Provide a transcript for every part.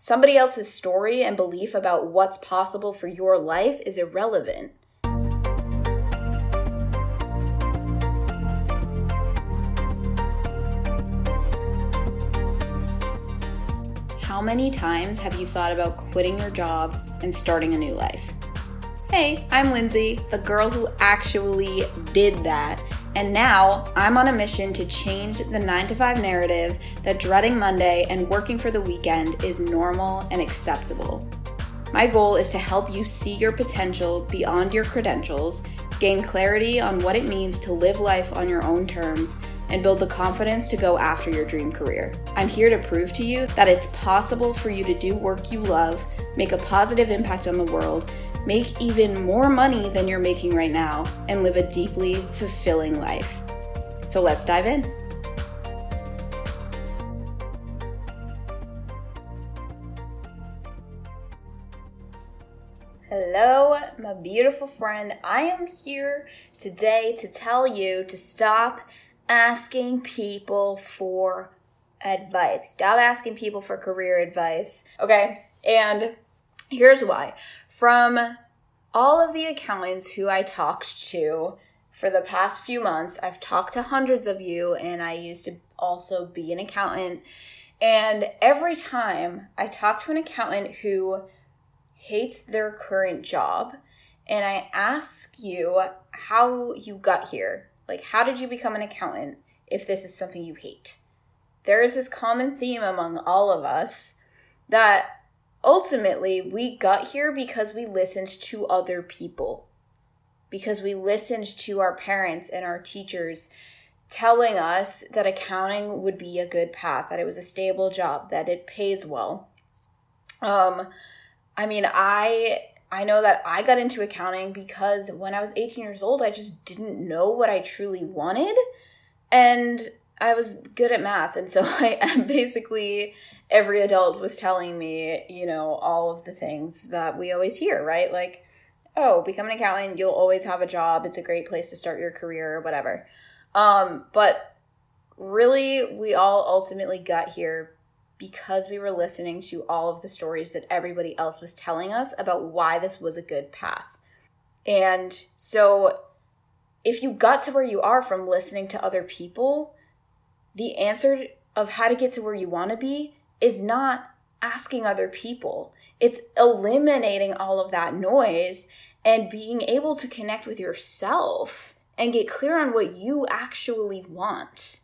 Somebody else's story and belief about what's possible for your life is irrelevant. How many times have you thought about quitting your job and starting a new life? Hey, I'm Lindsay, the girl who actually did that and now I'm on a mission to change the 9 to 5 narrative that dreading Monday and working for the weekend is normal and acceptable. My goal is to help you see your potential beyond your credentials, gain clarity on what it means to live life on your own terms, and build the confidence to go after your dream career. I'm here to prove to you that it's possible for you to do work you love, make a positive impact on the world, make even more money than you're making right now, and live a deeply fulfilling life. So let's dive in. Hello, my beautiful friend. I am here today to tell you to stop asking people for advice. Stop asking people for career advice. Okay? And here's why from all of the accountants who I talked to for the past few months, I've talked to hundreds of you, and I used to also be an accountant. And every time I talk to an accountant who hates their current job, and I ask you how you got here, like, how did you become an accountant if this is something you hate? There is this common theme among all of us that ultimately, we got here because we listened to other people, because we listened to our parents and our teachers telling us that accounting would be a good path, that it was a stable job, that it pays well. Um, I mean, I I know that I got into accounting because when I was 18 years old, I just didn't know what I truly wanted. And I was good at math. And so I basically every adult was telling me, you know, all of the things that we always hear, right? Like, oh, become an accountant, you'll always have a job. It's a great place to start your career or whatever. Um, but really, we all ultimately got here because we were listening to all of the stories that everybody else was telling us about why this was a good path. And so, if you got to where you are from listening to other people, the answer of how to get to where you want to be is not asking other people. It's eliminating all of that noise and being able to connect with yourself and get clear on what you actually want.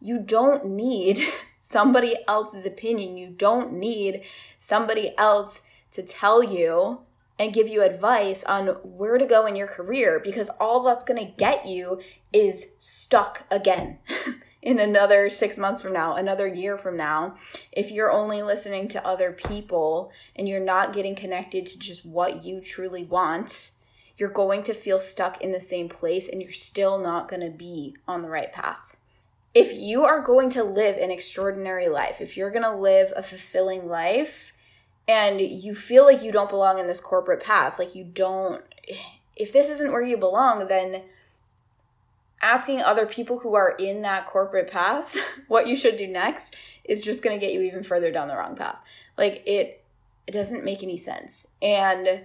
You don't need somebody else's opinion. You don't need somebody else to tell you and give you advice on where to go in your career because all that's going to get you is stuck again. in another six months from now, another year from now, if you're only listening to other people and you're not getting connected to just what you truly want, you're going to feel stuck in the same place and you're still not going to be on the right path. If you are going to live an extraordinary life, if you're going to live a fulfilling life, and you feel like you don't belong in this corporate path, like you don't, if this isn't where you belong, then asking other people who are in that corporate path what you should do next is just going to get you even further down the wrong path. Like it it doesn't make any sense. And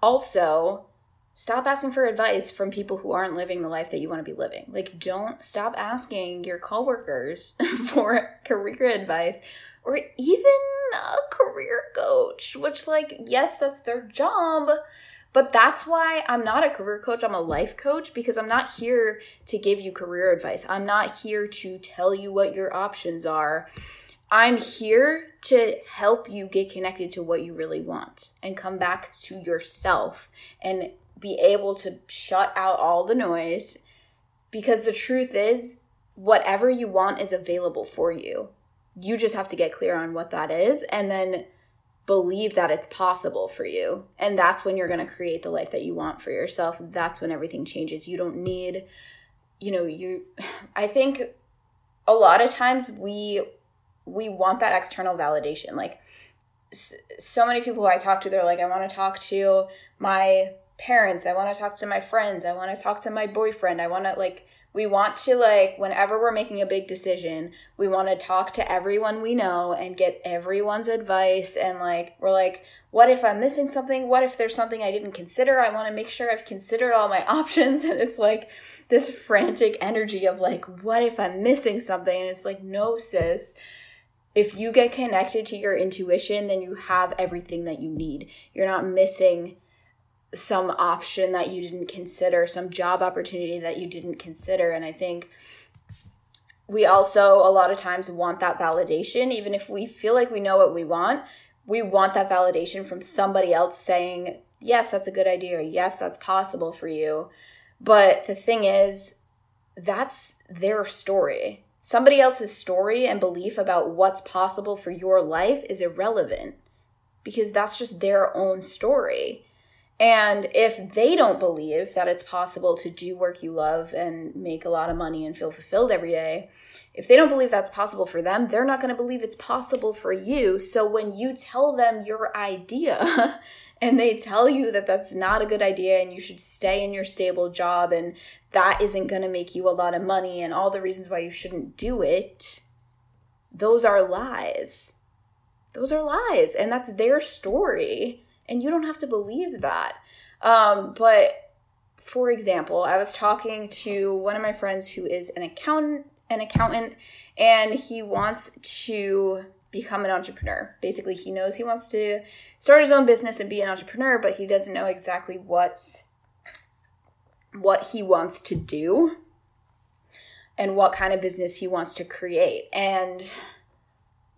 also stop asking for advice from people who aren't living the life that you want to be living. Like don't stop asking your coworkers for career advice or even a career coach, which like yes, that's their job, but that's why I'm not a career coach, I'm a life coach because I'm not here to give you career advice. I'm not here to tell you what your options are. I'm here to help you get connected to what you really want and come back to yourself and be able to shut out all the noise because the truth is, whatever you want is available for you. You just have to get clear on what that is and then believe that it's possible for you. And that's when you're going to create the life that you want for yourself. That's when everything changes. You don't need, you know, you, I think a lot of times we, we want that external validation. Like so many people I talk to, they're like, I want to talk to my parents. I want to talk to my friends. I want to talk to my boyfriend. I want to like We want to, like, whenever we're making a big decision, we want to talk to everyone we know and get everyone's advice. And, like, we're like, what if I'm missing something? What if there's something I didn't consider? I want to make sure I've considered all my options. And it's like this frantic energy of, like, what if I'm missing something? And it's like, no, sis. If you get connected to your intuition, then you have everything that you need. You're not missing some option that you didn't consider, some job opportunity that you didn't consider. And I think we also a lot of times want that validation, even if we feel like we know what we want. We want that validation from somebody else saying, yes, that's a good idea. Yes, that's possible for you. But the thing is, that's their story. Somebody else's story and belief about what's possible for your life is irrelevant because that's just their own story. And if they don't believe that it's possible to do work you love and make a lot of money and feel fulfilled every day, if they don't believe that's possible for them, they're not going to believe it's possible for you. So when you tell them your idea and they tell you that that's not a good idea and you should stay in your stable job and that isn't going to make you a lot of money and all the reasons why you shouldn't do it, those are lies. Those are lies. And that's their story and you don't have to believe that. Um, but for example, I was talking to one of my friends who is an accountant, an accountant, and he wants to become an entrepreneur. Basically, he knows he wants to start his own business and be an entrepreneur, but he doesn't know exactly what what he wants to do and what kind of business he wants to create. And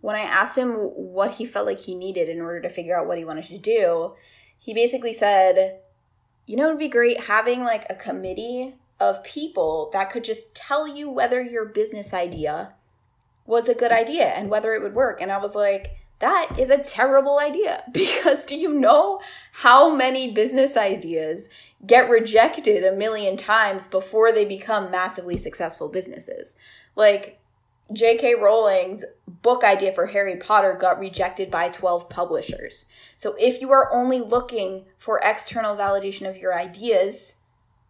when I asked him what he felt like he needed in order to figure out what he wanted to do, he basically said, you know, it would be great having like a committee of people that could just tell you whether your business idea was a good idea and whether it would work. And I was like, that is a terrible idea because do you know how many business ideas get rejected a million times before they become massively successful businesses? Like, J.K. Rowling's book idea for Harry Potter got rejected by 12 publishers. So if you are only looking for external validation of your ideas,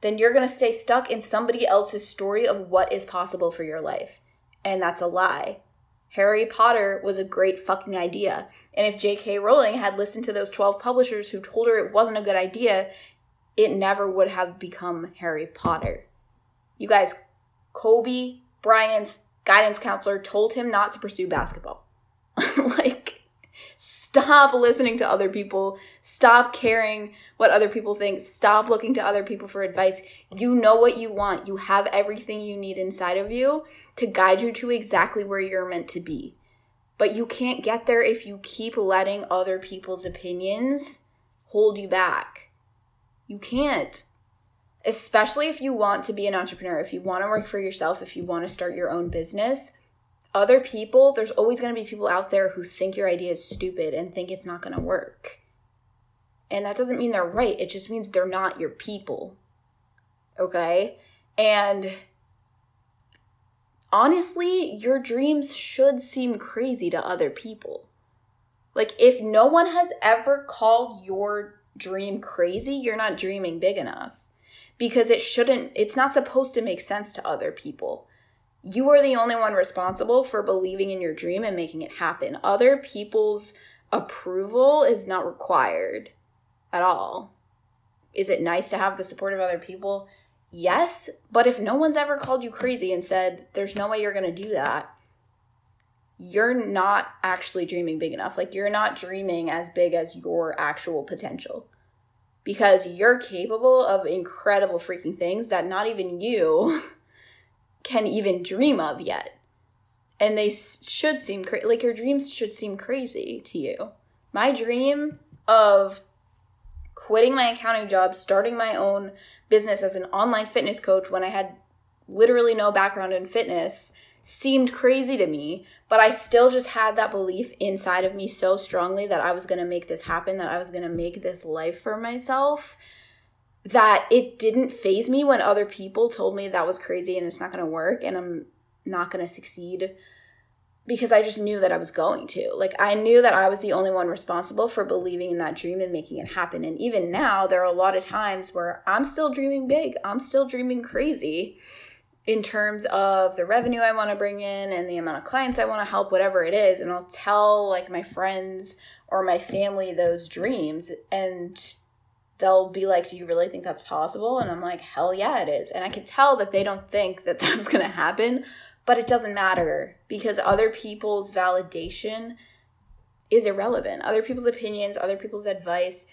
then you're going to stay stuck in somebody else's story of what is possible for your life. And that's a lie. Harry Potter was a great fucking idea. And if J.K. Rowling had listened to those 12 publishers who told her it wasn't a good idea, it never would have become Harry Potter. You guys, Kobe Bryant's guidance counselor told him not to pursue basketball. like, stop listening to other people. Stop caring what other people think. Stop looking to other people for advice. You know what you want. You have everything you need inside of you to guide you to exactly where you're meant to be. But you can't get there if you keep letting other people's opinions hold you back. You can't especially if you want to be an entrepreneur, if you want to work for yourself, if you want to start your own business, other people, there's always going to be people out there who think your idea is stupid and think it's not going to work. And that doesn't mean they're right, it just means they're not your people. Okay? And honestly, your dreams should seem crazy to other people. Like, if no one has ever called your dream crazy, you're not dreaming big enough because it shouldn't, it's not supposed to make sense to other people. You are the only one responsible for believing in your dream and making it happen. Other people's approval is not required at all. Is it nice to have the support of other people? Yes, but if no one's ever called you crazy and said, there's no way you're going to do that, you're not actually dreaming big enough. Like, you're not dreaming as big as your actual potential because you're capable of incredible freaking things that not even you can even dream of yet. And they should seem cra- like your dreams should seem crazy to you. My dream of quitting my accounting job, starting my own business as an online fitness coach when I had literally no background in fitness seemed crazy to me, but I still just had that belief inside of me so strongly that I was going to make this happen, that I was going to make this life for myself, that it didn't faze me when other people told me that was crazy and it's not going to work and I'm not going to succeed because I just knew that I was going to. Like, I knew that I was the only one responsible for believing in that dream and making it happen. And even now, there are a lot of times where I'm still dreaming big, I'm still dreaming crazy in terms of the revenue I want to bring in and the amount of clients I want to help, whatever it is. And I'll tell like my friends or my family those dreams and they'll be like, Do you really think that's possible? And I'm like, Hell yeah, it is. And I can tell that they don't think that that's going to happen, but it doesn't matter because other people's validation is irrelevant. Other people's opinions, other people's advice,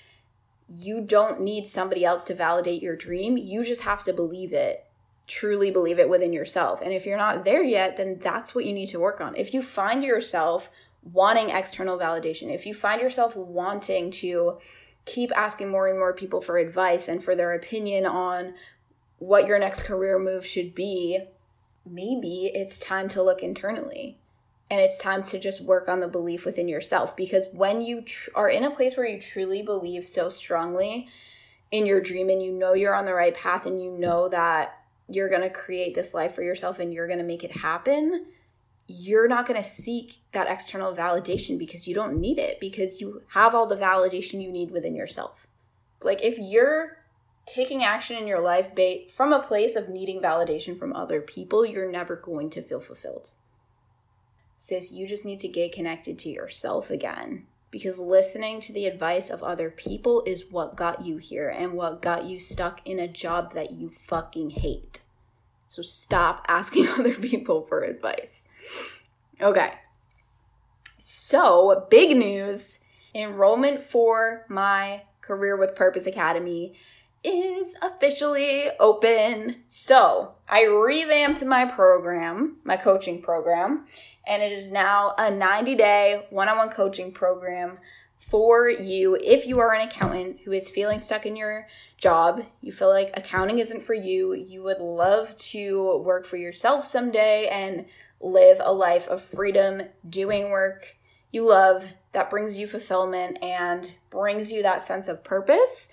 you don't need somebody else to validate your dream. You just have to believe it, truly believe it within yourself. And if you're not there yet, then that's what you need to work on. If you find yourself wanting external validation, if you find yourself wanting to keep asking more and more people for advice and for their opinion on what your next career move should be, maybe it's time to look internally and it's time to just work on the belief within yourself because when you tr- are in a place where you truly believe so strongly in your dream and you know you're on the right path and you know that you're going to create this life for yourself and you're going to make it happen you're not going to seek that external validation because you don't need it because you have all the validation you need within yourself like if you're taking action in your life from a place of needing validation from other people you're never going to feel fulfilled sis, you just need to get connected to yourself again. Because listening to the advice of other people is what got you here and what got you stuck in a job that you fucking hate. So stop asking other people for advice. Okay. So, big news enrollment for my Career with Purpose Academy is officially open. So, I revamped my program, my coaching program, and it is now a 90 day one on one coaching program for you if you are an accountant who is feeling stuck in your job. You feel like accounting isn't for you. You would love to work for yourself someday and live a life of freedom doing work you love that brings you fulfillment and brings you that sense of purpose.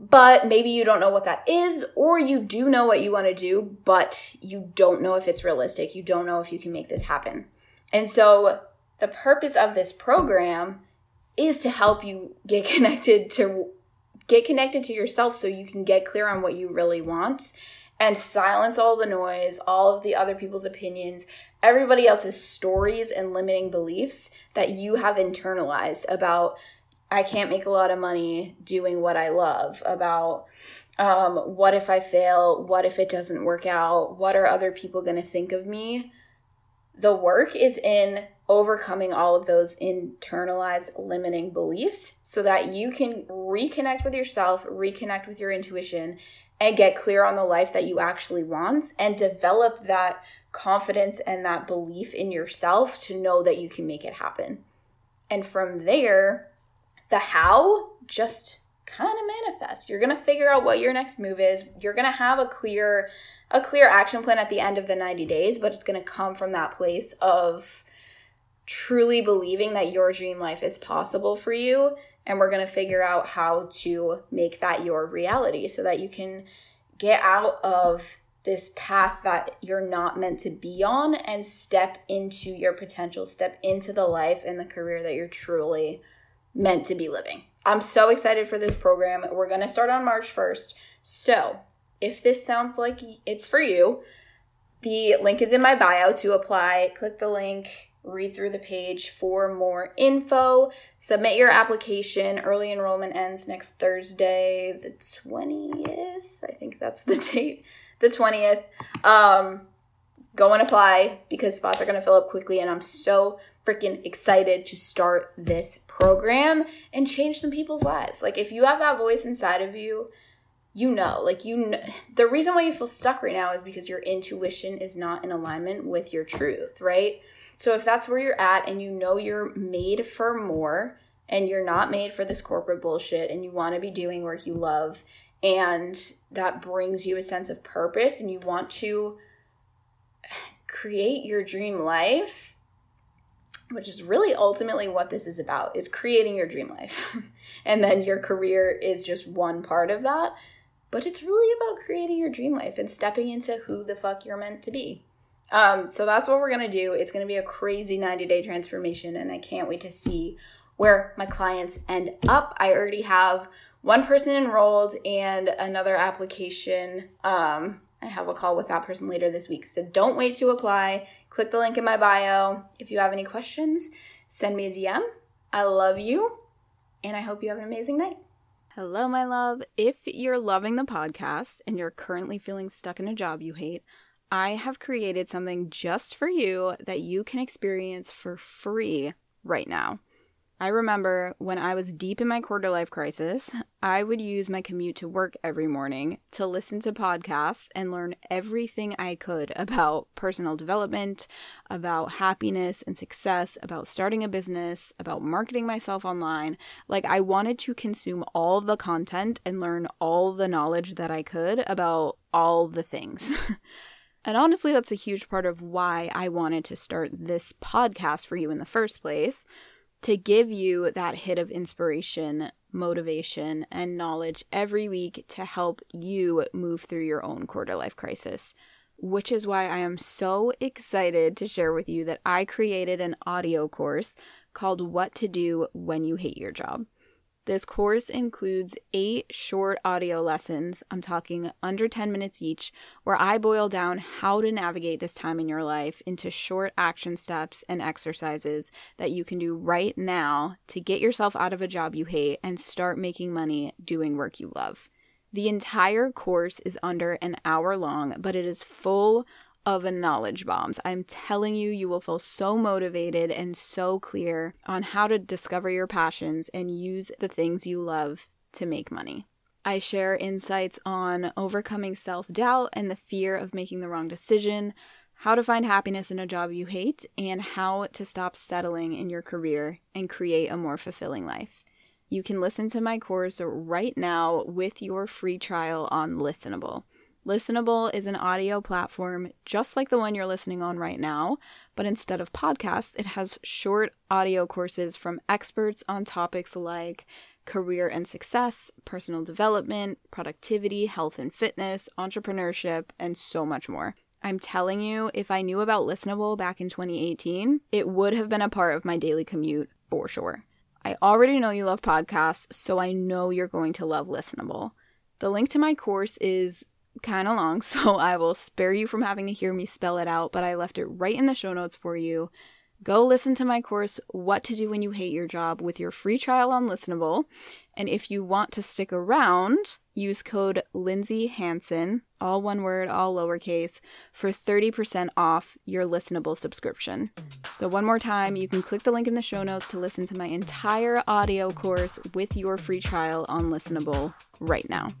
But maybe you don't know what that is, or you do know what you want to do, but you don't know if it's realistic. You don't know if you can make this happen. And so the purpose of this program is to help you get connected to get connected to yourself so you can get clear on what you really want and silence all the noise, all of the other people's opinions, everybody else's stories and limiting beliefs that you have internalized about I can't make a lot of money doing what I love, about um, what if I fail? What if it doesn't work out? What are other people going to think of me? The work is in overcoming all of those internalized limiting beliefs so that you can reconnect with yourself, reconnect with your intuition, and get clear on the life that you actually want and develop that confidence and that belief in yourself to know that you can make it happen. And from there, the how just kind of manifests. You're going to figure out what your next move is. You're going to have a clear a clear action plan at the end of the 90 days, but it's going to come from that place of truly believing that your dream life is possible for you. And we're going to figure out how to make that your reality so that you can get out of this path that you're not meant to be on and step into your potential, step into the life and the career that you're truly meant to be living. I'm so excited for this program. We're going to start on March 1st. So, if this sounds like it's for you, the link is in my bio to apply. Click the link, read through the page for more info. Submit your application. Early enrollment ends next Thursday, the 20th. I think that's the date. The 20th. Um, go and apply because spots are going to fill up quickly, and I'm so freaking excited to start this program and change some people's lives. Like, if you have that voice inside of you you know like you know, the reason why you feel stuck right now is because your intuition is not in alignment with your truth right? So if that's where you're at and you know you're made for more and you're not made for this corporate bullshit and you want to be doing work you love and that brings you a sense of purpose and you want to create your dream life which is really ultimately what this is about is creating your dream life. And then your career is just one part of that but it's really about creating your dream life and stepping into who the fuck you're meant to be. Um, so that's what we're gonna do. It's gonna be a crazy 90 day transformation, and I can't wait to see where my clients end up. I already have one person enrolled and another application. Um, I have a call with that person later this week. So don't wait to apply. Click the link in my bio. If you have any questions, send me a DM. I love you, and I hope you have an amazing night. Hello, my love. If you're loving the podcast and you're currently feeling stuck in a job you hate, I have created something just for you that you can experience for free right now. I remember when I was deep in my quarter life crisis, I would use my commute to work every morning to listen to podcasts and learn everything I could about personal development, about happiness and success, about starting a business, about marketing myself online. Like, I wanted to consume all the content and learn all the knowledge that I could about all the things. And honestly, that's a huge part of why I wanted to start this podcast for you in the first place to give you that hit of inspiration, motivation, and knowledge every week to help you move through your own quarter life crisis. Which is why I am so excited to share with you that I created an audio course called What to Do When You Hate Your Job. This course includes eight short audio lessons, I'm talking under 10 minutes each, where I boil down how to navigate this time in your life into short action steps and exercises that you can do right now to get yourself out of a job you hate and start making money doing work you love. The entire course is under an hour long, but it is full of a knowledge bombs. I'm telling you, you will feel so motivated and so clear on how to discover your passions and use the things you love to make money. I share insights on overcoming self doubt and the fear of making the wrong decision, how to find happiness in a job you hate, and how to stop settling in your career and create a more fulfilling life. You can listen to my course right now with your free trial on Listenable. Listenable is an audio platform just like the one you're listening on right now, but instead of podcasts, it has short audio courses from experts on topics like career and success, personal development, productivity, health and fitness, entrepreneurship, and so much more. I'm telling you, if I knew about Listenable back in 2018, it would have been a part of my daily commute for sure. I already know you love podcasts, so I know you're going to love Listenable. The link to my course is kind of long, so I will spare you from having to hear me spell it out, but I left it right in the show notes for you. Go listen to my course, What to Do When You Hate Your Job, with your free trial on Listenable. And if you want to stick around, use code Lindsay Hanson, all one word, all lowercase, for 30% off your Listenable subscription. So, one more time, you can click the link in the show notes to listen to my entire audio course with your free trial on Listenable right now.